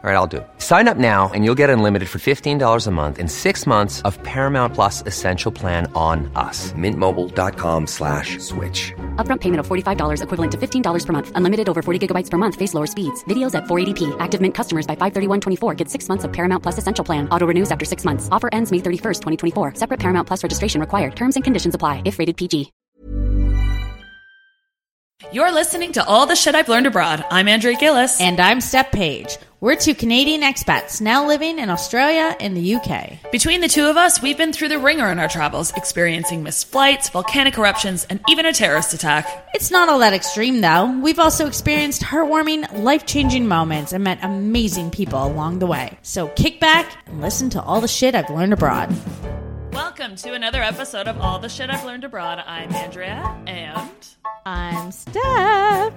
All right, I'll do. it. Sign up now and you'll get unlimited for $15 a month in six months of Paramount Plus Essential Plan on us. Mintmobile.com slash switch. Upfront payment of $45 equivalent to $15 per month. Unlimited over 40 gigabytes per month. Face lower speeds. Videos at 480p. Active Mint customers by 531.24 get six months of Paramount Plus Essential Plan. Auto renews after six months. Offer ends May 31st, 2024. Separate Paramount Plus registration required. Terms and conditions apply if rated PG. You're listening to All the Shit I've Learned Abroad. I'm Andrea Gillis. And I'm Steph Page. We're two Canadian expats now living in Australia and the UK. Between the two of us, we've been through the ringer in our travels, experiencing missed flights, volcanic eruptions, and even a terrorist attack. It's not all that extreme, though. We've also experienced heartwarming, life changing moments and met amazing people along the way. So kick back and listen to all the shit I've learned abroad. Welcome to another episode of All the Shit I've Learned Abroad. I'm Andrea, and I'm Steph.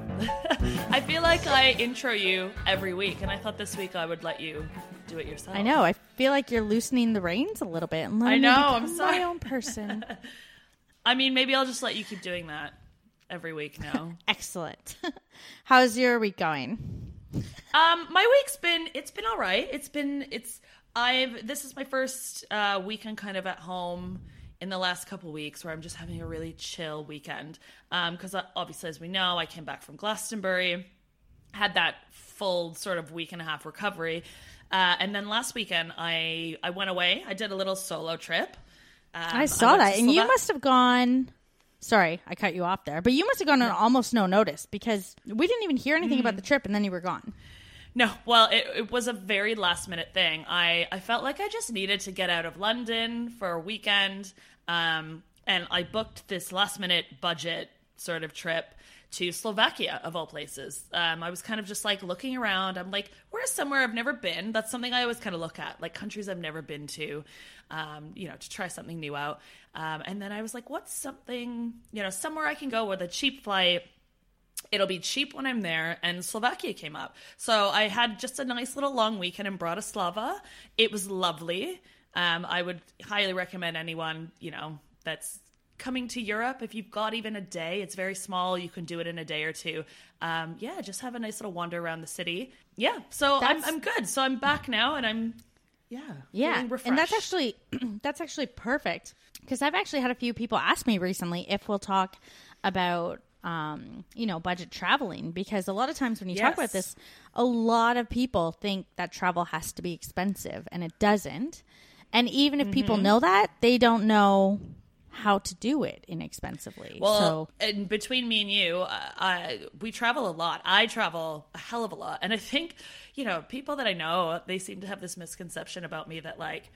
I feel like I intro you every week, and I thought this week I would let you do it yourself. I know. I feel like you're loosening the reins a little bit. And I know, I'm sorry. My own person. I mean, maybe I'll just let you keep doing that every week now. Excellent. How's your week going? Um, my week's been it's been all right. It's been it's I've this is my first uh, weekend kind of at home in the last couple weeks where I'm just having a really chill weekend. Um, because obviously, as we know, I came back from Glastonbury, had that full sort of week and a half recovery, uh, and then last weekend I I went away. I did a little solo trip. Um, I saw went that. And you must have gone. Sorry, I cut you off there. But you must have gone on almost no notice because we didn't even hear anything Mm. about the trip and then you were gone. No, well, it, it was a very last minute thing. I, I felt like I just needed to get out of London for a weekend. Um, and I booked this last minute budget sort of trip to Slovakia, of all places. Um, I was kind of just like looking around. I'm like, where's somewhere I've never been? That's something I always kind of look at, like countries I've never been to, um, you know, to try something new out. Um, and then I was like, what's something, you know, somewhere I can go with a cheap flight it'll be cheap when I'm there. And Slovakia came up. So I had just a nice little long weekend in Bratislava. It was lovely. Um, I would highly recommend anyone, you know, that's coming to Europe. If you've got even a day, it's very small. You can do it in a day or two. Um, yeah, just have a nice little wander around the city. Yeah. So I'm, I'm good. So I'm back now and I'm, yeah. Yeah, and that's actually that's actually perfect because I've actually had a few people ask me recently if we'll talk about um, you know budget traveling because a lot of times when you talk about this, a lot of people think that travel has to be expensive and it doesn't. And even if people Mm-hmm. know that, they don't know how to do it inexpensively. Well, so and between me and you, uh, I, we travel a lot. I travel a hell of a lot, and I think you know people that I know they seem to have this misconception about me that like.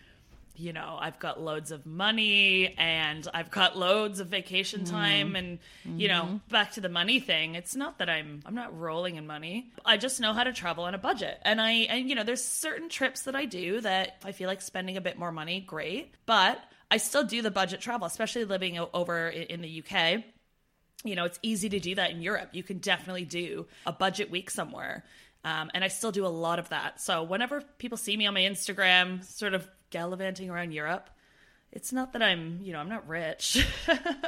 You know, I've got loads of money and I've got loads of vacation time and you know, back to the money thing. It's not that I'm I'm not rolling in money. I just know how to travel on a budget. And I and you know, there's certain trips that I do that if I feel like spending a bit more money, great. But I still do the budget travel, especially living over in the UK you know, it's easy to do that in Europe. You can definitely do a budget week somewhere. Um, and I still do a lot of that. So whenever people see me on my Instagram, sort of gallivanting around Europe, it's not that I'm, you know, I'm not rich.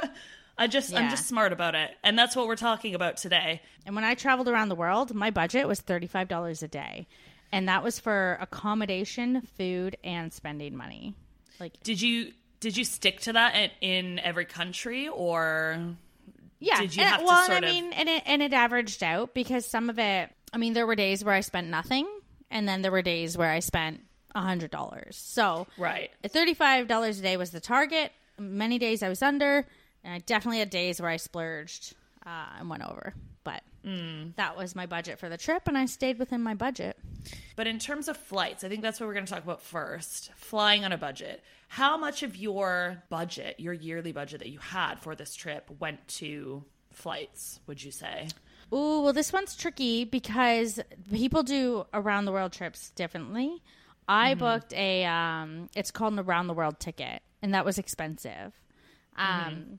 I just, I'm just smart about it. And that's what we're talking about today. And when I traveled around the world, my budget was $35 a day. And that was for accommodation, food, and spending money. Like, Did you, did you stick to that in, in every country or yeah. did you and, have to well, sort and I of- mean, and it, and it averaged out because some of it, I mean, there were days where I spent nothing. And then there were days where I spent $100. So Right. $35 a day was the target. Many days I was under, and I definitely had days where I splurged uh, and went over. But that was my budget for the trip, and I stayed within my budget. But in terms of flights, I think that's what we're going to talk about first. Flying on a budget. How much of your budget, your yearly budget that you had for this trip, went to flights, would you say? Ooh, well, this one's tricky because people do around the world trips differently. I booked a, um, it's called an around the world ticket, and that was expensive. Um,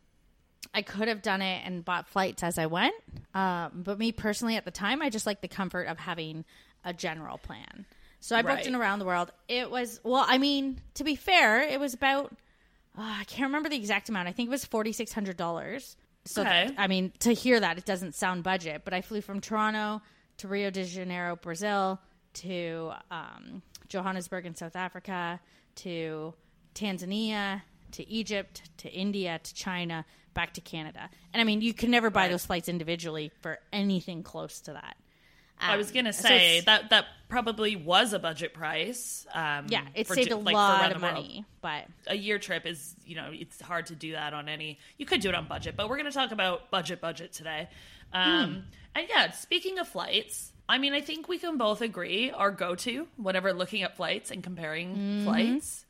I could have done it and bought flights as I went, um, but me personally, at the time, I just like the comfort of having a general plan. So I booked Right. an around the world. It was well, I mean, to be fair, it was about uh, I can't remember the exact amount. I think it was forty six hundred dollars. So Okay. I mean, to hear that, it doesn't sound budget. But I flew from Toronto to Rio de Janeiro, Brazil, to um, Johannesburg in South Africa, to Tanzania, to Egypt, to India, to China, back to Canada. And I mean, you can never buy those flights individually for anything close to that. I was Um, going to say it's- that that probably was a budget price. Um, yeah, it for saved a like, lot of world. money, but a year trip is you know it's hard to do that on any you could do it on budget but we're going to talk about budget budget today um and yeah speaking of flights i mean i think we can both agree our go-to whenever looking at flights and comparing mm-hmm. flights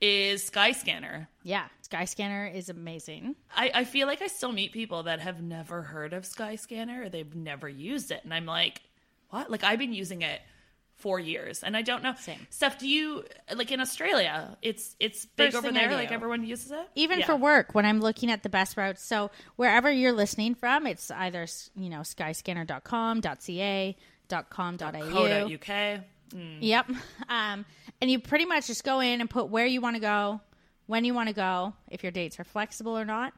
is skyscanner. Yeah, Skyscanner is amazing. I, I feel like i still meet people that have never heard of skyscanner or they've never used it. And i'm like what? Like i've been using it for years and i don't know. Same. steph do you like in australia it's it's big First over there like everyone uses it? Even Yeah. for work when i'm looking at the best routes. So wherever you're listening from it's either you know skyscanner.com ca .com.au co.uk. yep um, and you pretty much just go in and put where you want to go when you want to go if your dates are flexible or not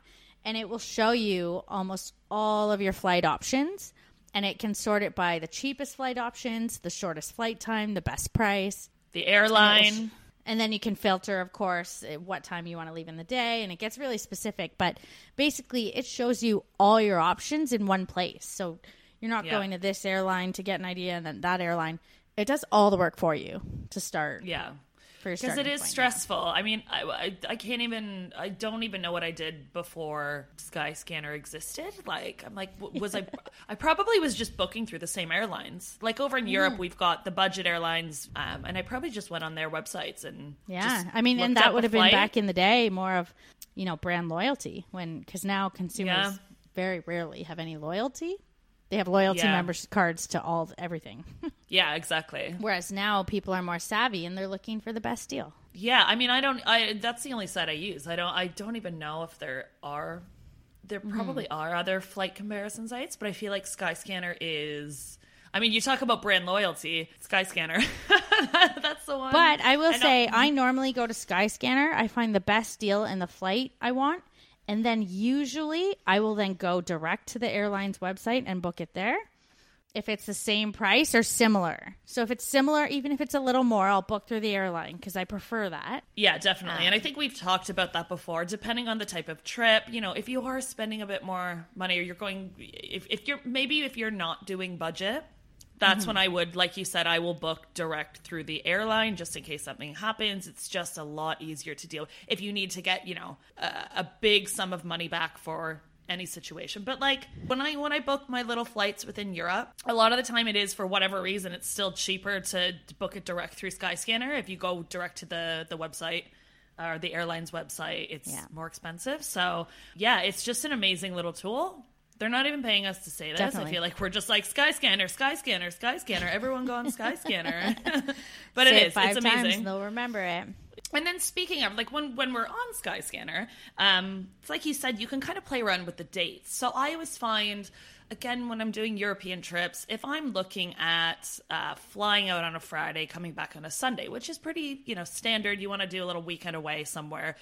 and it will show you almost all of your flight options and it can sort it by the cheapest flight options the shortest flight time the best price The airline. and then you can filter, of course, eh, what time you want to leave in the day, and it gets really specific. But basically, it shows you all your options in one place. So you're not Yeah. going to this airline to get an idea, and then that airline. It does all the work for you to start. Yeah. Because it is starting is point. stressful. I mean, I, I, I can't even, I don't even know what I did before Skyscanner existed. Like, I'm like, was I, I probably was just booking through the same airlines. Like over in Mm. Europe, we've got the budget airlines, um, and I probably just went on their websites and Yeah, I mean, and that would have been back in the day more of, you know, brand loyalty when because now consumers Yeah. very rarely have any loyalty. They have loyalty Yeah. members cards to all everything. Yeah, exactly. Whereas now people are more savvy and they're looking for the best deal. Yeah, I mean, I don't. I that's the only site I use. I don't. I don't even know if there are. There Mm-hmm. probably are other flight comparison sites, but I feel like Skyscanner is. I mean, you talk about brand loyalty, Skyscanner. that's the one. But I will And say, I normally go to Skyscanner. I find the best deal in the flight I want. And then usually I will then go direct to the airline's website and book it there. If it's the same price or similar. So if it's similar, even if it's a little more, I'll book through the airline because I prefer that. Yeah, definitely. Um, and I think we've talked about that before. Depending on the type of trip, you know, if you are spending a bit more money or you're going, if, if you're maybe if you're not doing budget, that's Mm-hmm. when I would, like you said, I will book direct through the airline just in case something happens. It's just a lot easier to deal if you need to get, you know, a, a big sum of money back for any situation. But like when I when I book my little flights within Europe, a lot of the time it is for whatever reason it's still cheaper to book it direct through Skyscanner if you go direct to the the website or the airline's website, it's Yeah. more expensive. So, yeah, it's just an amazing little tool. They're not even paying us to say this. Definitely. I feel like we're just like Skyscanner, Skyscanner, Skyscanner. Everyone go on Skyscanner. but Say it is. five It's amazing. and they'll remember it. And then speaking of like when when we're on Skyscanner, um, it's like you said, you can kind of play around with the dates. So I always find, again, when I'm doing European trips, if I'm looking at uh, flying out on a Friday, coming back on a Sunday, which is pretty you know standard. You want to do a little weekend away somewhere.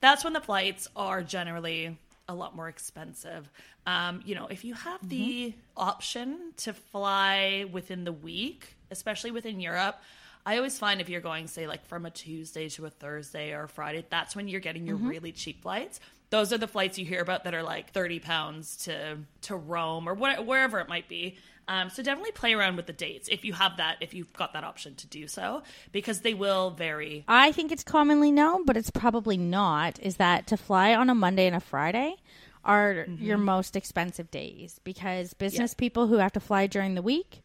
That's when the flights are generally a lot more expensive. Um, you know, if you have the option to fly within the week, especially within Europe. I always find if you're going, say, like from a Tuesday to a Thursday or a Friday, that's when you're getting your really cheap flights. Those are the flights you hear about that are like thirty pounds to to Rome or what, wherever it might be. Um, so definitely play around with the dates if you have that, if you've got that option to do so, because they will vary. I think it's commonly known, but it's probably not, is that to fly on a Monday and a Friday are your most expensive days because business people who have to fly during the week,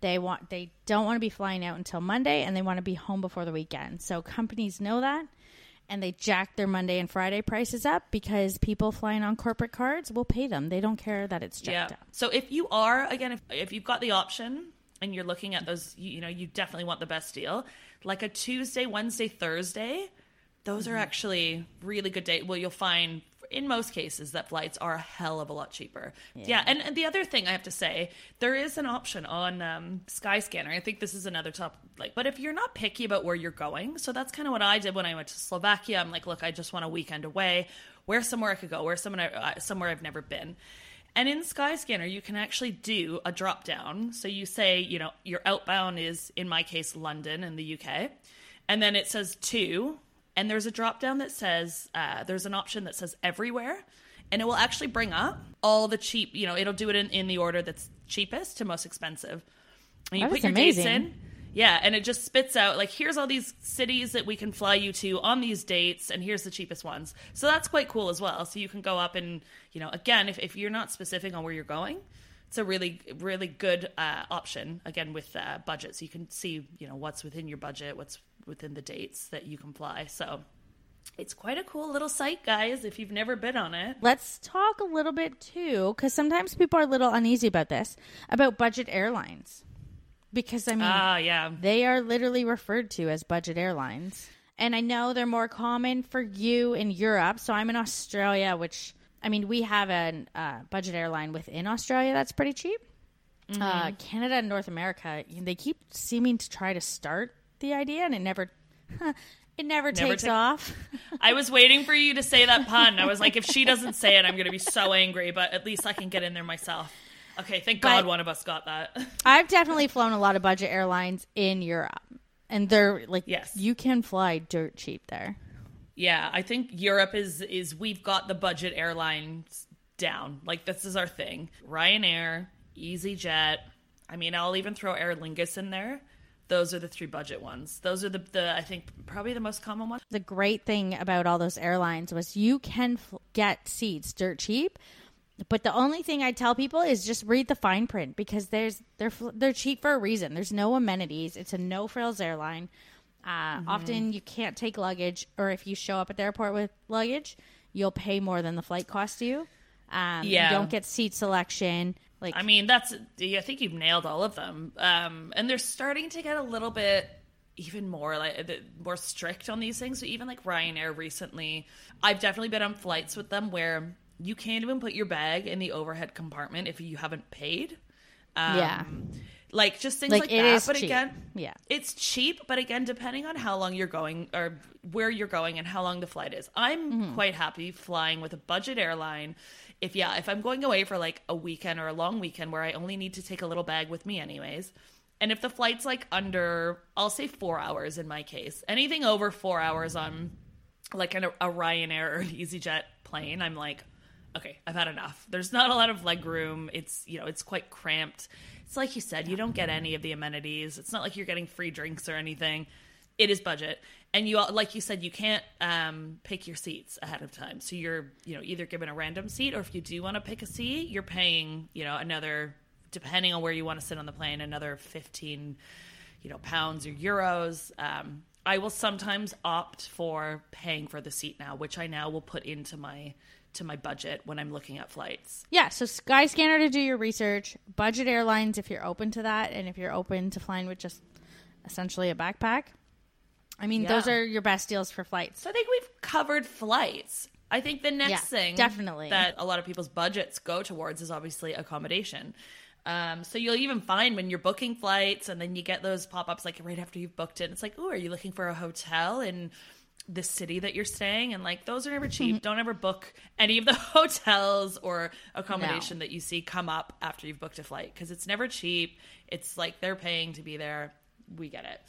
they want they don't want to be flying out until Monday and they want to be home before the weekend. So companies know that and they jack their Monday and Friday prices up because people flying on corporate cards will pay them. They don't care that it's jacked Yeah. up. So if you are again, if if you've got the option and you're looking at those, you, you know, you definitely want the best deal. Like a Tuesday, Wednesday, Thursday, those Mm-hmm. are actually really good day. Well, you'll find in most cases that flights are a hell of a lot cheaper. Yeah, and, and the other thing I have to say, there is an option on um, Skyscanner. I think this is another top like, but if you're not picky about where you're going, so that's kind of what I did when I went to Slovakia. I'm like, look, I just want a weekend away. Where somewhere I could go? Where somewhere I, uh, somewhere I've never been? And in Skyscanner, you can actually do a drop down. So you say, you know, your outbound is, in my case, London in the UK. And then it says to, and there's a drop down that says, uh, there's an option that says everywhere. And it will actually bring up all the cheap, you know, it'll do it in, in the order that's cheapest to most expensive. And you That put your dates amazing. in. Yeah, and it just spits out like here's all these cities that we can fly you to on these dates, and here's the cheapest ones. So that's quite cool as well. So you can go up and you know again, if if you're not specific on where you're going, it's a really really good uh, option again with uh, budget. So you can see you know what's within your budget, what's within the dates that you can fly. So it's quite a cool little site, guys. If you've never been on it, Let's talk a little bit too, because sometimes people are a little uneasy about this, about budget airlines. Because I mean, ah, yeah, they are literally referred to as budget airlines. And I know they're more common for you in Europe. So I'm in Australia, which, I mean, we have a uh, budget airline within Australia that's pretty cheap. Mm-hmm. Uh, Canada and North America, they keep seeming to try to start the idea, and it never, it never, Never takes take- off. I was waiting for you to say that pun. I was like, if she doesn't say it, I'm going to be so angry. But at least I can get in there myself. Okay, thank God But- one of us got that. I've definitely flown a lot of budget airlines in Europe, and they're like, Yes. you can fly dirt cheap there. Yeah, I think Europe is is we've got the budget airlines down. Like this is our thing. Ryanair, EasyJet. I mean, I'll even throw Aer Lingus in there. Those are the three budget ones. Those are the, the I think probably the most common ones. the great thing about all those airlines was you can f- get seats dirt cheap but the only thing I tell people is just read the fine print because there's they're they're cheap for a reason. There's no amenities. It's a no frills airline. Uh, Often you can't take luggage, or if you show up at the airport with luggage, you'll pay more than the flight costs you. Um, Yeah. you don't get seat selection. Like I mean, that's I think you've nailed all of them. Um, and they're starting to get a little bit even more like more strict on these things. So even like Ryanair recently, I've definitely been on flights with them where you can't even put your bag in the overhead compartment if you haven't paid. Um, Yeah. like just things Like, like, that. but cheap. again, Yeah. it's cheap. But again, depending on how long you're going or where you're going and how long the flight is, I'm Mm-hmm. quite happy flying with a budget airline. If yeah, if I'm going away for like a weekend or a long weekend where I only need to take a little bag with me, anyways. And if the flight's like under, I'll say four hours in my case. Anything over four hours on like an, a Ryanair or an EasyJet plane, I'm like, okay, I've had enough. There's not a lot of leg room. It's you know, it's quite cramped. It's like you said, you don't get any of the amenities. It's not like you're getting free drinks or anything. It is budget, and you all, like you said, you can't um, pick your seats ahead of time. So you're you know either given a random seat, or if you do want to pick a seat, you're paying you know another depending on where you want to sit on the plane, another fifteen you know pounds or euros. Um, I will sometimes opt for paying for the seat now, which I now will put into my to my budget when I'm looking at flights. Yeah, so Skyscanner to do your research, budget airlines if you're open to that, and if you're open to flying with just essentially a backpack. I mean, those are your best deals for flights. So I think we've covered flights. I think the next Yeah, thing definitely. that a lot of people's budgets go towards is obviously accommodation. Um, so you'll even find when you're booking flights and then you get those pop-ups like right after you've booked it. It's like, oh, are you looking for a hotel in the city that you're staying? And like those are never cheap. Mm-hmm. Don't ever book any of the hotels or accommodation that you see come up after you've booked a flight because it's never cheap. It's like they're paying to be there. We get it.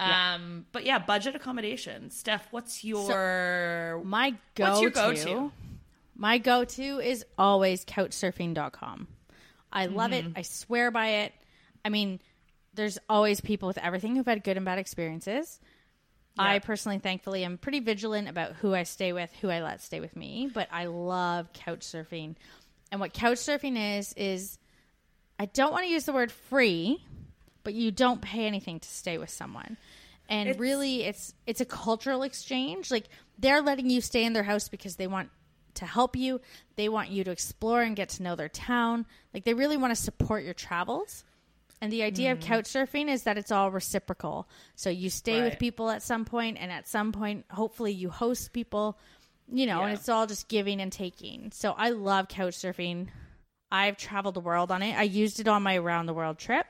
Um, but yeah, budget accommodation. Steph, what's your My go What's your to go-to? My go to is always couchsurfing.com. I love Mm-hmm. it. I swear by it. I mean, there's always people with everything who've had good and bad experiences. I personally, thankfully, am pretty vigilant about who I stay with, who I let stay with me, but I love couch surfing. And what couch surfing is, is I don't want to use the word free, but you don't pay anything to stay with someone. And It's- really it's it's a cultural exchange. Like they're letting you stay in their house because they want to help you. They want you to explore and get to know their town. Like they really want to support your travels. And the idea of mm. couch surfing is that it's all reciprocal. So you stay with people at some point and at some point hopefully you host people, you know, and it's all just giving and taking. So I love couch surfing. I've traveled the world on it. I used it on my around the world trip,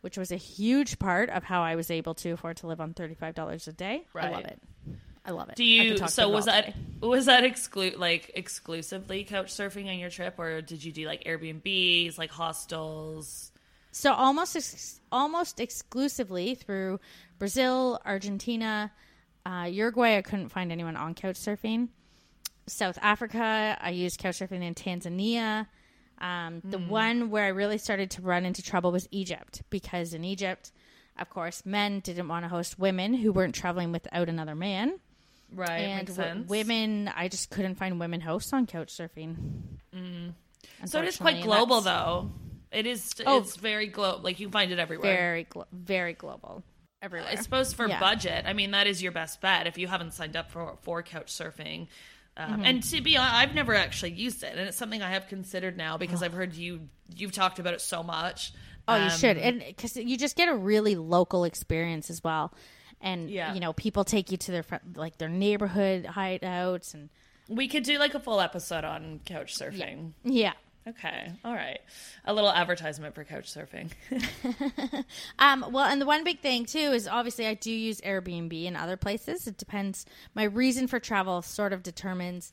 which was a huge part of how I was able to afford to live on $35 a day. I love it. I love it. Do you? So was that day. was that exclu- like exclusively couch surfing on your trip, or did you do like Airbnbs, like hostels? So almost ex- almost exclusively through Brazil, Argentina, uh, Uruguay. I couldn't find anyone on couch surfing. South Africa. I used couch surfing in Tanzania. Um, the hmm. one where I really started to run into trouble was Egypt because in Egypt, of course, men didn't want to host women who weren't traveling without another man. Right, and makes w- women, I just couldn't find women hosts on couch surfing. Mm-hmm. So it is quite global, though. It is. Oh. It's very global. Like you find it everywhere. Very, glo- very global. Uh, everywhere. I suppose for Yeah. budget, I mean that is your best bet if you haven't signed up for for couch surfing. Um, Mm-hmm. And to be honest, I've never actually used it, and it's something I have considered now because I've heard you you've talked about it so much. Oh, you Um, should, and because you just get a really local experience as well, and Yeah. you know people take you to their like their neighborhood hideouts, and We could do like a full episode on couch surfing. yeah. Okay, all right. A little advertisement for couch surfing. Um, well, and the one big thing too is obviously I do use Airbnb in other places. It depends. My reason for travel sort of determines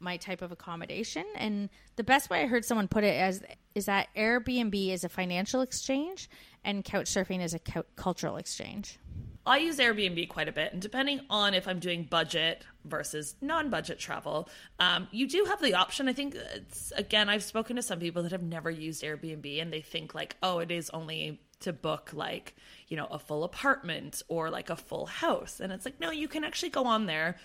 my type of accommodation, and the best way I heard someone put it as is that Airbnb is a financial exchange, and couch surfing is a cou- cultural exchange. I use Airbnb quite a bit, and depending on if I'm doing budget versus non-budget travel, um, you do have the option. I think it's again, I've spoken to some people that have never used Airbnb, and they think like, oh, it is only to book like you know a full apartment or like a full house, and it's like no, you can actually go on there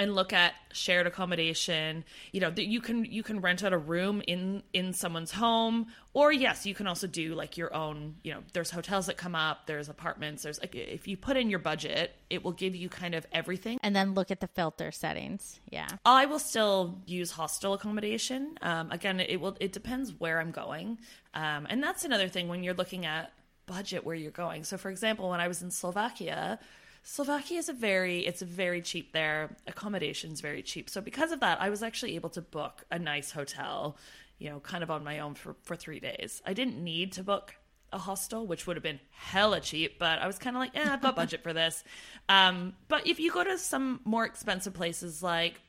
and look at shared accommodation you know that you can you can rent out a room in in someone's home or yes you can also do like your own you know there's hotels that come up there's apartments there's like if you put in your budget it will give you kind of everything And then look at the filter settings. Yeah. I will still use hostel accommodation. Um, again, it will. It depends where I'm going, um, and that's another thing when you're looking at budget where you're going. So, for example, when I was in Slovakia, Slovakia is a very it's very cheap there. Accommodation's very cheap. So because of that, I was actually able to book a nice hotel, you know, kind of on my own for for three days. I didn't need to book a hostel, which would have been hella cheap, but I was kind of like, eh, I've got budget for this. Um, but if you go to some more expensive places like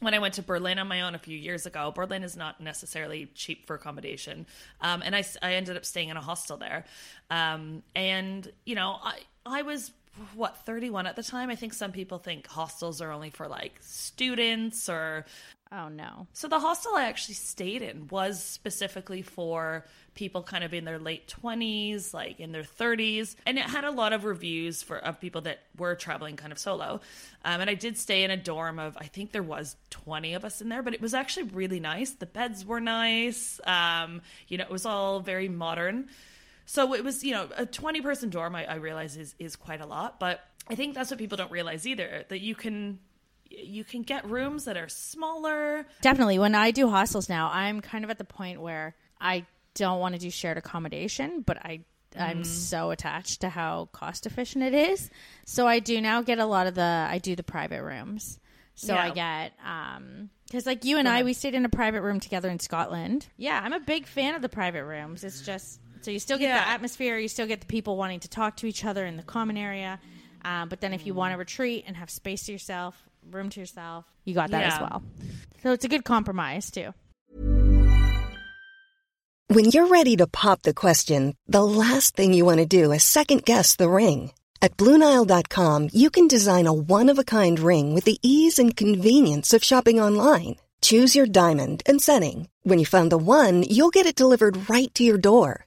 when I went to Berlin on my own a few years ago, Berlin is not necessarily cheap for accommodation. Um, and I, I ended up staying in a hostel there. Um, and, you know, I, I was, what, 31 at the time? I think some people think hostels are only for like students or. Oh no. So the hostel I actually stayed in was specifically for people kind of in their late 20s, like in their 30s, and it had a lot of reviews for of people that were traveling kind of solo. Um, and I did stay in a dorm of I think there was 20 of us in there, but it was actually really nice. The beds were nice. Um, you know, it was all very modern. So it was, you know, a 20 person dorm I, I realize is is quite a lot, but I think that's what people don't realize either that you can you can get rooms that are smaller Definitely. When I do hostels now, I'm kind of at the point where I don't want to do shared accommodation, but I I'm so attached to how cost efficient it is. So I do now get a lot of the I do the private rooms. So I get um because like you and I we stayed in a private room together in Scotland. Yeah, I'm a big fan of the private rooms. It's just so you still get the atmosphere, you still get the people wanting to talk to each other in the common area. Um, but then if you want to retreat and have space to yourself, room to yourself, you got that as well. So it's a good compromise too. When you're ready to pop the question, the last thing you want to do is second guess the ring. At Bluenile.com, you can design a one of a kind ring with the ease and convenience of shopping online. Choose your diamond and setting. When you find the one, you'll get it delivered right to your door.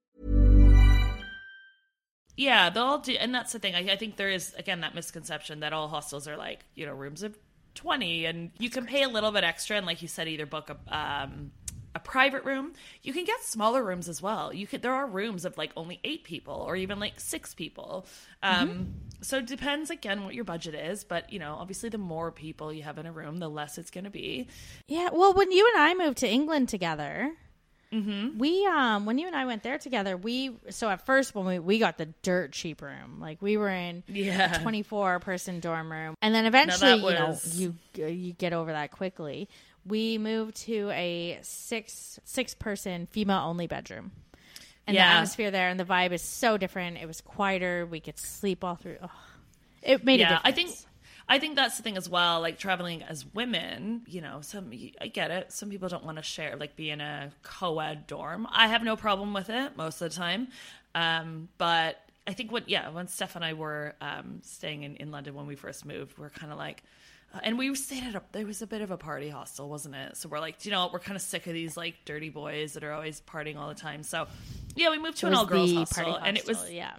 Yeah, they'll all do, and that's the thing. I, I think there is again that misconception that all hostels are like you know rooms of twenty, and you can pay a little bit extra, and like you said, either book a um, a private room. You can get smaller rooms as well. You could there are rooms of like only eight people or even like six people. Um, So it depends again what your budget is, but you know obviously the more people you have in a room, the less it's going to be. Yeah, well, when you and I moved to England together, we um when you and I went there together, we so at first when we we got the dirt cheap room, like we were in Yeah. a twenty four person dorm room, and then eventually you know you you get over that quickly. We moved to a six six person female only bedroom. And the atmosphere there and the vibe is so different. It was quieter. We could sleep all through. Oh, it made a yeah, difference. I think I think that's the thing as well. Like traveling as women, you know, some I get it. Some people don't want to share, like be in a co-ed dorm. I have no problem with it most of the time, um, but I think when yeah, when Steph and I were um, staying in, in London when we first moved, we are kind of like. uh, and we stayed at a. There was a bit of a party hostel, wasn't it? So we're like, you know, we're kind of sick of these like dirty boys that are always partying all the time. So, yeah, we moved to It an all girls hostel, party and it was yeah.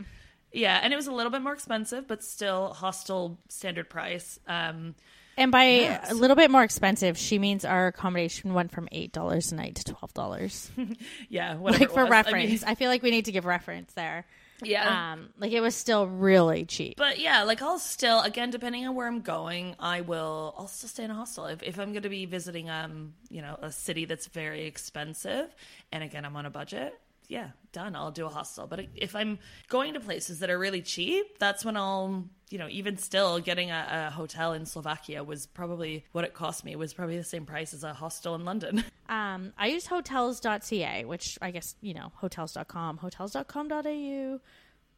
Yeah, and it was a little bit more expensive, but still hostel standard price. Um, And by Yes. a little bit more expensive, she means our accommodation went from eight dollars a night to twelve dollars. yeah, whatever like for was. I mean, reference, I, feel like we need to give reference there. yeah. Um, like it was still really cheap. but yeah, like I'll still again depending on where I'm going, I will I'll still stay in a hostel if, if I'm going to be visiting um you know a city that's very expensive, and again I'm on a budget. Yeah, done. I'll do a hostel. But if I'm going to places that are really cheap, that's when I'll you know even still getting a, a hotel in Slovakia was probably what it cost me was probably the same price as a hostel in London. Um, I use hotels.ca, which I guess you know hotels.com, hotels.com.au.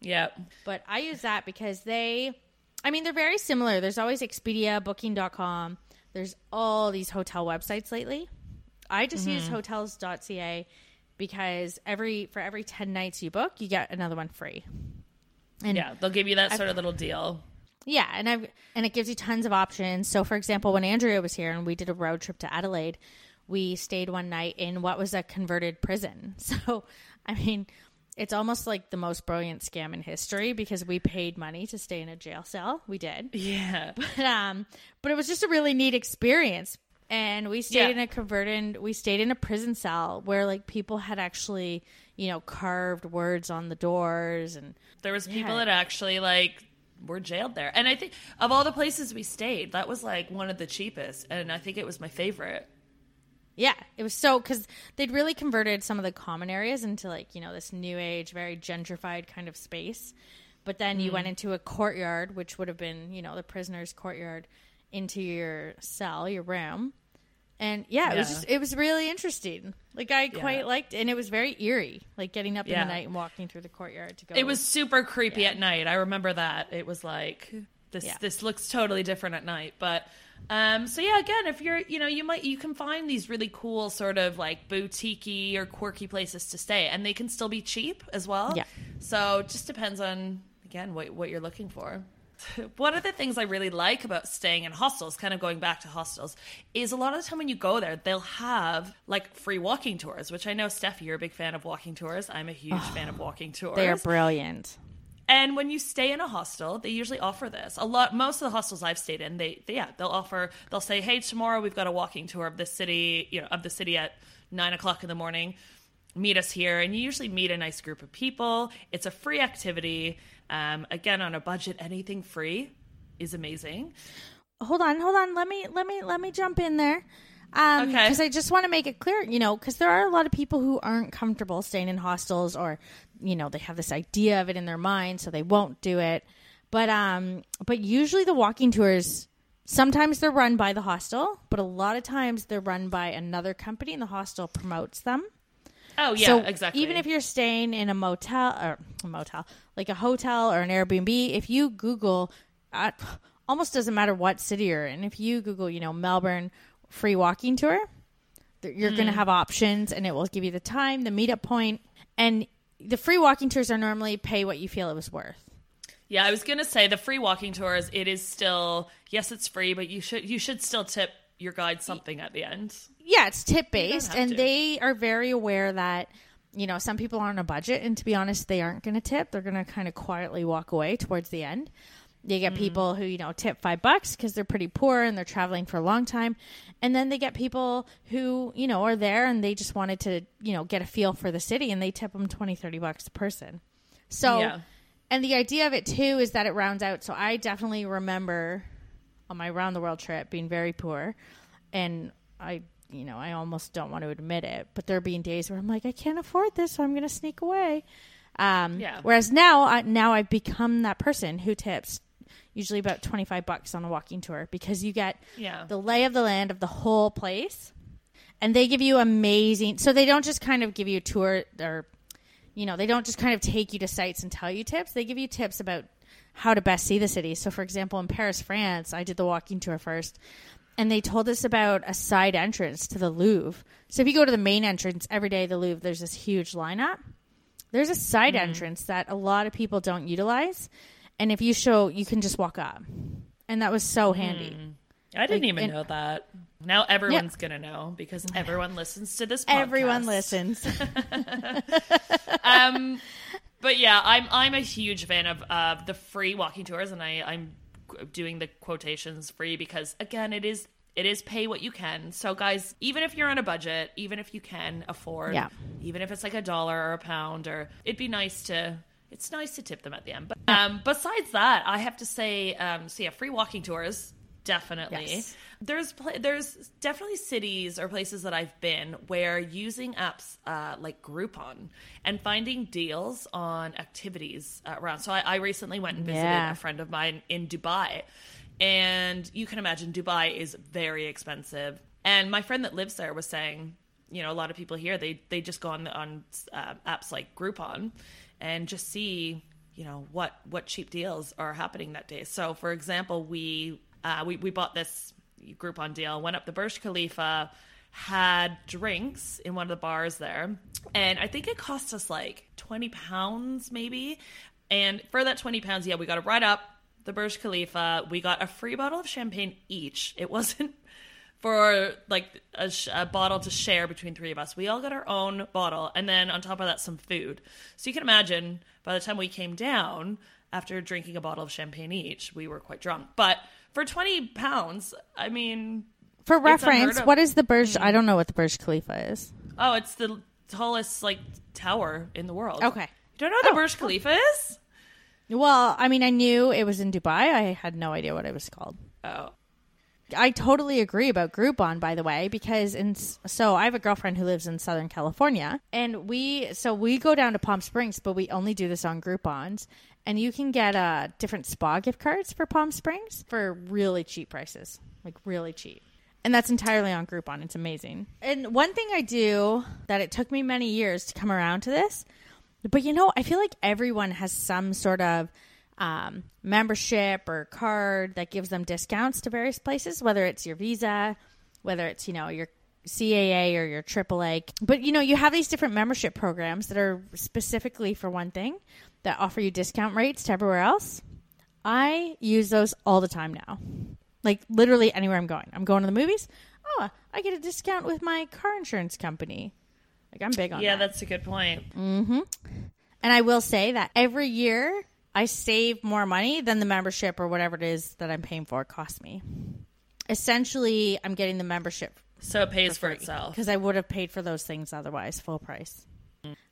yeah. But I use that because they, I mean, they're very similar. There's always Expedia, Booking.com. There's all these hotel websites lately. I just use Mm-hmm. hotels.ca because every for every 10 nights you book, you get another one free. And Yeah, they'll give you that sort of little deal. Yeah, and I and it gives you tons of options. So, for example, when Andrea was here and we did a road trip to Adelaide, we stayed one night in what was a converted prison. So, I mean, it's almost like the most brilliant scam in history because we paid money to stay in a jail cell. We did, Yeah. but um, but it was just a really neat experience. And we stayed Yeah. in a converted, we stayed in a prison cell where like people had actually, you know, carved words on the doors and There was people Yeah. that actually like were jailed there. And I think of all the places we stayed, that was like one of the cheapest and I think it was my favorite. Yeah, it was so because they'd really converted some of the common areas into like you know this new age, very gentrified kind of space. But then you Mm. went into a courtyard, which would have been you know the prisoner's courtyard, into your cell, your room, and yeah, it was just it was really interesting. Like I quite Yeah. liked, and it was very eerie, like getting up in the night and walking through the courtyard to go. It was super creepy at night. I remember that. It was like this Yeah. this looks totally different at night. But um so yeah, again, if you're you know, you might you can find these really cool sort of like boutiquey or quirky places to stay and they can still be cheap as well. Yeah. So it just depends on again what what you're looking for. one of the things I really like about staying in hostels, kind of going back to hostels, is a lot of the time when you go there, they'll have like free walking tours, which I know, Steph, you're a big fan of walking tours. I'm a huge fan of walking tours. They are brilliant. And when you stay in a hostel, they usually offer this. A lot, most of the hostels I've stayed in, they, they yeah, they'll offer. They'll say, "Hey, tomorrow we've got a walking tour of the city, you know, of the city at nine o'clock in the morning. Meet us here." And you usually meet a nice group of people. It's a free activity. Um, again, on a budget, anything free is amazing. hold on, hold on. Let me let me let me jump in there. Um, Okay. Because I just want to make it clear, you know, because there are a lot of people who aren't comfortable staying in hostels, or you know, they have this idea of it in their mind, so they won't do it. But um, but usually the walking tours, sometimes they're run by the hostel, but a lot of times they're run by another company, and the hostel promotes them. Oh yeah, so exactly. Even if you're staying in a motel or a motel, like a hotel or an Airbnb, if you Google, uh, almost doesn't matter what city you're in. If you Google, you know, Melbourne free walking tour, you're going to have options, and it will give you the time, the meetup point, and the free walking tours are normally pay what you feel it was worth. Yeah, I was gonna say the free walking tours. It is still yes, it's free, but you should you should still tip your guide something at the end. Yeah, it's tip based, and to. they are very aware that you know some people are on a budget, and to be honest, they aren't going to tip. They're going to kind of quietly walk away towards the end. They get people who you know tip five bucks because they're pretty poor and they're traveling for a long time, and then they get people who you know are there and they just wanted to you know get a feel for the city, and they tip them 20, 30 bucks a person. So, Yeah. and the idea of it too is that it rounds out. So I definitely remember on my round the world trip being very poor and I you know I almost don't want to admit it but there being days where I'm like I can't afford this so I'm going to sneak away um Yeah. whereas now I, now I've become that person who tips usually about 25 bucks on a walking tour because you get Yeah. the lay of the land of the whole place and they give you amazing so they don't just kind of give you a tour or you know they don't just kind of take you to sites and tell you tips they give you tips about how to best see the city so for example in paris france i did the walking tour first and they told us about a side entrance to the louvre. So if you go to the main entrance every day the louvre there's this huge lineup. There's a side entrance that a lot of people don't utilize. And if you show you can just walk up. And that was so handy. I didn't Like, even and- know that. Now everyone's gonna know because everyone listens to this. Podcast. everyone listens. Um, but yeah, I'm I'm a huge fan of uh, the free walking tours, and I I'm doing the quotations free because again, it is it is pay what you can. So guys, even if you're on a budget, even if you can afford, Yeah. even if it's like a dollar or a pound, or it'd be nice to. It's nice to tip them at the end. But um, besides that, I have to say, um, so yeah, free walking tours definitely. Yes. There's pla- there's definitely cities or places that I've been where using apps uh, like Groupon and finding deals on activities uh, around. So I, I recently went and visited Yeah. a friend of mine in Dubai, and you can imagine Dubai is very expensive. And my friend that lives there was saying, you know, a lot of people here they they just go on on uh, apps like Groupon and just see you know what what cheap deals are happening that day. So for example, we uh, we we bought this Groupon deal, went up the Burj Khalifa, had drinks in one of the bars there, and I think it cost us like twenty pounds maybe. And for that twenty pounds, yeah, we got a ride up the Burj Khalifa. We got a free bottle of champagne each. It wasn't for like a, sh- a bottle to share between three of us. We all got our own bottle, and then on top of that, some food. So you can imagine by the time we came down after drinking a bottle of champagne each, we were quite drunk. But for twenty pounds, I mean, For reference, what is the Burj? I mm-hmm. don't know what the Burj Khalifa is. oh, it's the tallest like tower in the world. Okay. you don't know what the oh. Burj Khalifa is? Well, I mean, I knew it was in Dubai. I had no idea what it was called. Oh, I totally agree about Groupon, by the way, because in so I have a girlfriend who lives in Southern California, and we so we go down to Palm Springs, but we only do this on Groupons, and you can get uh, different spa gift cards for Palm Springs for really cheap prices, like really cheap. And that's entirely on Groupon. It's amazing. And one thing I do that it took me many years to come around to this, but you know, I feel like everyone has some sort of um, membership or card that gives them discounts to various places, whether it's your Visa, whether it's, you know, your CAA or your AAA. But, you know, you have these different membership programs that are specifically for one thing that offer you discount rates to everywhere else. I use those all the time now. Like literally anywhere I'm going. I'm going to the movies. Oh, I get a discount with my car insurance company. Like I'm big on Yeah, that. that's a good point. Mm-hmm. And I will say that every year I save more money than the membership or whatever it is that I'm paying for costs me. Essentially, I'm getting the membership So it pays for itself. because I would have paid for those things otherwise, full price.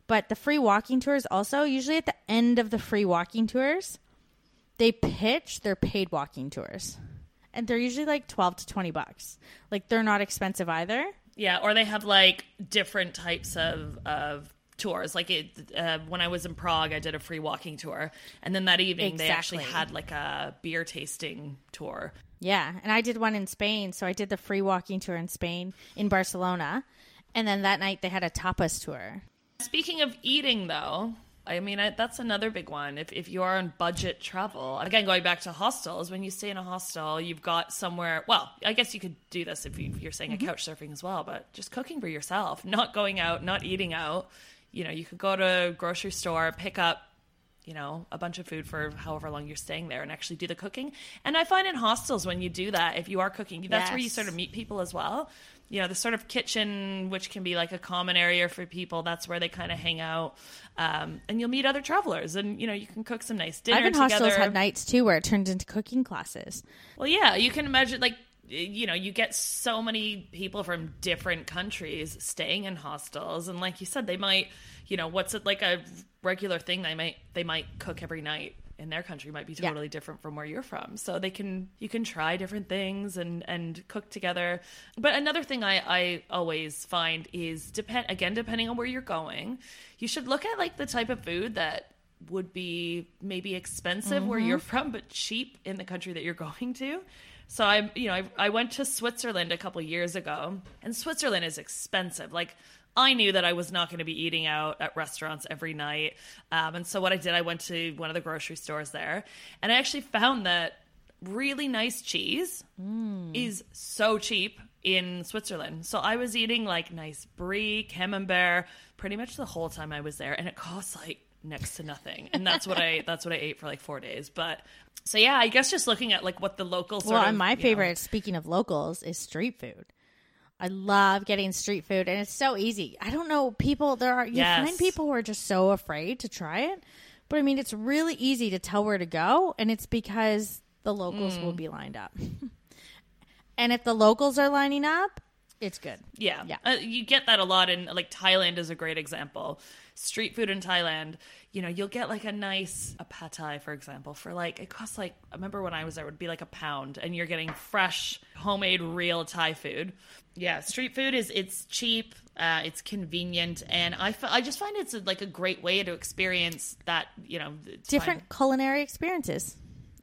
But the free walking tours also, usually at the end of the free walking tours, they pitch their paid walking tours. And they're usually like 12 to 20 bucks. Like they're not expensive either. Yeah, or they have like different types of of tours. Like it, uh, when I was in Prague, I did a free walking tour, and then that evening they actually had like a beer tasting tour. Yeah, and I did one in Spain. So I did the free walking tour in Spain in Barcelona. And then that night they had a tapas tour. Speaking of eating, though, I mean I, that's another big one. If if you are on budget travel, again going back to hostels, when you stay in a hostel, you've got somewhere. Well, I guess you could do this if, you, if you're saying a mm-hmm. couch surfing as well, but just cooking for yourself, not going out, not eating out. You know, you could go to a grocery store, pick up you know, a bunch of food for however long you're staying there and actually do the cooking. And I find in hostels when you do that, if you are cooking, that's where you sort of meet people as well. You know, the sort of kitchen, which can be like a common area for people, that's where they kind of hang out. Um, and you'll meet other travelers and, you know, you can cook some nice dinner I've been together. hostels had nights too where it turned into cooking classes. Well, yeah, you can imagine like you know, you get so many people from different countries staying in hostels and like you said they might, you know, what's it like a regular thing they might they might cook every night in their country might be Yeah. totally different from where you're from. So they can you can try different things and and cook together. But another thing I I always find is depend again depending on where you're going, you should look at like the type of food that would be maybe expensive where mm-hmm. you're from but cheap in the country that you're going to. So I, you know, I, I went to Switzerland a couple years ago, and Switzerland is expensive. Like I knew that I was not going to be eating out at restaurants every night, um, and so what I did, I went to one of the grocery stores there, and I actually found that really nice cheese is so cheap in Switzerland. So I was eating like nice brie, camembert, pretty much the whole time I was there, and it costs like next to nothing. And that's what I that's what I ate for like four days. But so yeah, I guess just looking at like what the local sort well, of and my you know- favorite, speaking of locals, is street food. I love getting street food, and it's so easy. I don't know people. There are you Yes. find people who are just so afraid to try it, but I mean, it's really easy to tell where to go, and it's because the locals Mm. will be lined up. and if the locals are lining up, it's good. Yeah, Yeah. Uh, you get that a lot in like Thailand is a great example. Street food in Thailand, you know, you'll get like a nice a pad thai, for example, for like it costs like I remember when I was there, it would be like a pound, and you're getting fresh, homemade, real Thai food. Yeah, street food is it's cheap, uh, it's convenient, and I I just find it's a, like a great way to experience that you know different fine. culinary experiences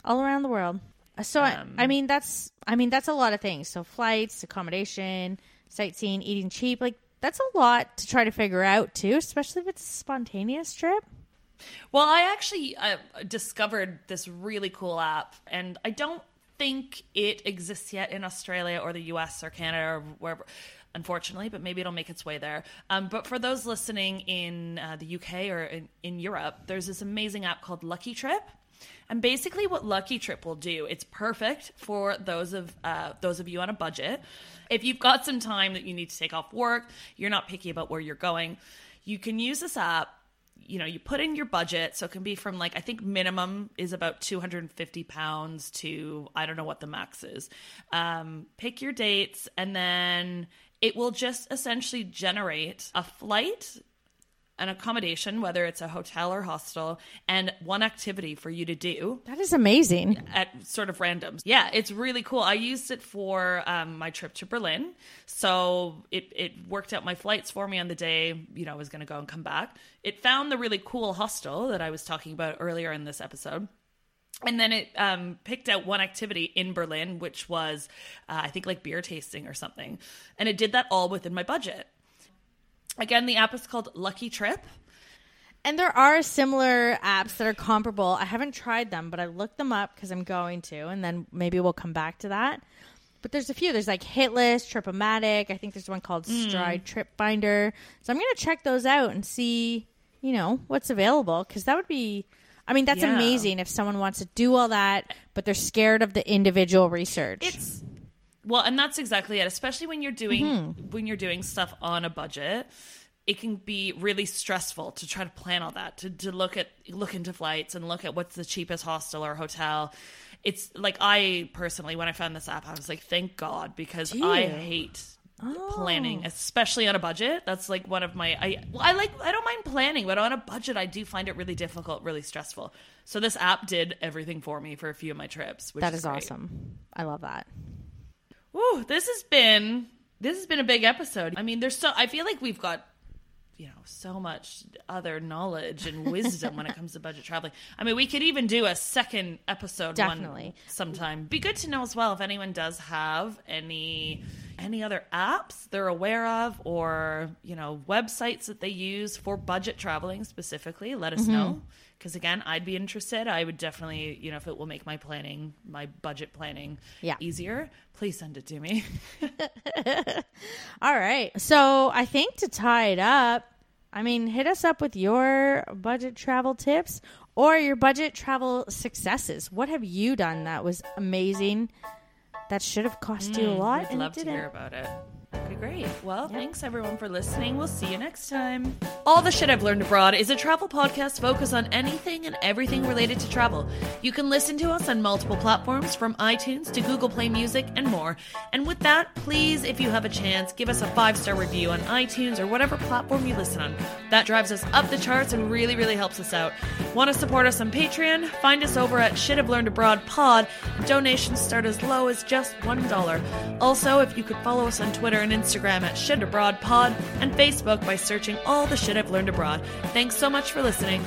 all around the world. Uh, So I, Um, I mean that's I mean that's a lot of things. So flights, accommodation, sightseeing, eating cheap, like that's a lot to try to figure out too, especially if it's a spontaneous trip. Well, I actually uh, discovered this really cool app, and I don't think it exists yet in Australia or the US or Canada or wherever, unfortunately, but maybe it'll make its way there. Um, but for those listening in uh, the UK or in, in Europe, there's this amazing app called Lucky Trip. And basically, what Lucky Trip will do, it's perfect for those of uh, those of you on a budget. If you've got some time that you need to take off work, you're not picky about where you're going, you can use this app you know, you put in your budget, so it can be from like I think minimum is about two hundred and fifty pounds to I don't know what the max is. Um, pick your dates, and then it will just essentially generate a flight, an accommodation, whether it's a hotel or hostel, and one activity for you to do That is amazing. at sort of randoms. Yeah, it's really cool. I used it for um, my trip to Berlin, so it it worked out my flights for me on the day you know I was going to go and come back. It found the really cool hostel that I was talking about earlier in this episode. And then it um, picked out one activity in Berlin, which was, uh, I think, like beer tasting or something. And it did that all within my budget. Again, the app is called Lucky Trip. And there are similar apps that are comparable. I haven't tried them, but I looked them up because I'm going to, and then maybe we'll come back to that. But there's a few. There's like Hitlist, Tripomatic. I think there's one called hmm. Stride Trip Finder. So I'm going to check those out and see, you know, what's available because that would be. I mean, that's Yeah. amazing if someone wants to do all that, but they're scared of the individual research. It's well, and that's exactly it. Especially when you're doing Mm-hmm. when you're doing stuff on a budget, it can be really stressful to try to plan all that. To to look at look into flights and look at what's the cheapest hostel or hotel. It's like I personally, when I found this app, I was like, thank God, because I hate Oh. planning, especially on a budget. That's like one of my I well, I like I don't mind planning, but on a budget I do find it really difficult, really stressful. So this app did everything for me for a few of my trips, which that is is awesome. I love that. Woo, this has been this has been a big episode. I mean, there's so I feel like we've got you know so much other knowledge and wisdom when it comes to budget traveling. I mean, we could even do a second episode Definitely. one sometime. Be good to know as well if anyone does have any any other apps they're aware of or, you know, websites that they use for budget traveling specifically. Let us mm-hmm. know. Because again, I'd be interested. I would definitely, you know, if it will make my planning, my budget planning Yeah. easier, please send it to me. All right. So I think to tie it up, I mean, hit us up with your budget travel tips or your budget travel successes. What have you done that was amazing? That should have cost you a mm, lot, I'd and love it to didn't. hear about it. Okay, great. Well, thanks everyone for listening. We'll see you next time. All the Shit I've Learned Abroad is a travel podcast focused on anything and everything related to travel. You can listen to us on multiple platforms from iTunes to Google Play Music and more. And with that, please, if you have a chance, give us a five star review on iTunes or whatever platform you listen on. That drives us up the charts and really, really helps us out. Want to support us on Patreon? Find us over at Shit I've Learned Abroad Pod. Donations start as low as just $1. Also, if you could follow us on Twitter and Instagram at Shit Abroad Pod and Facebook by searching all the shit I've learned abroad. Thanks so much for listening.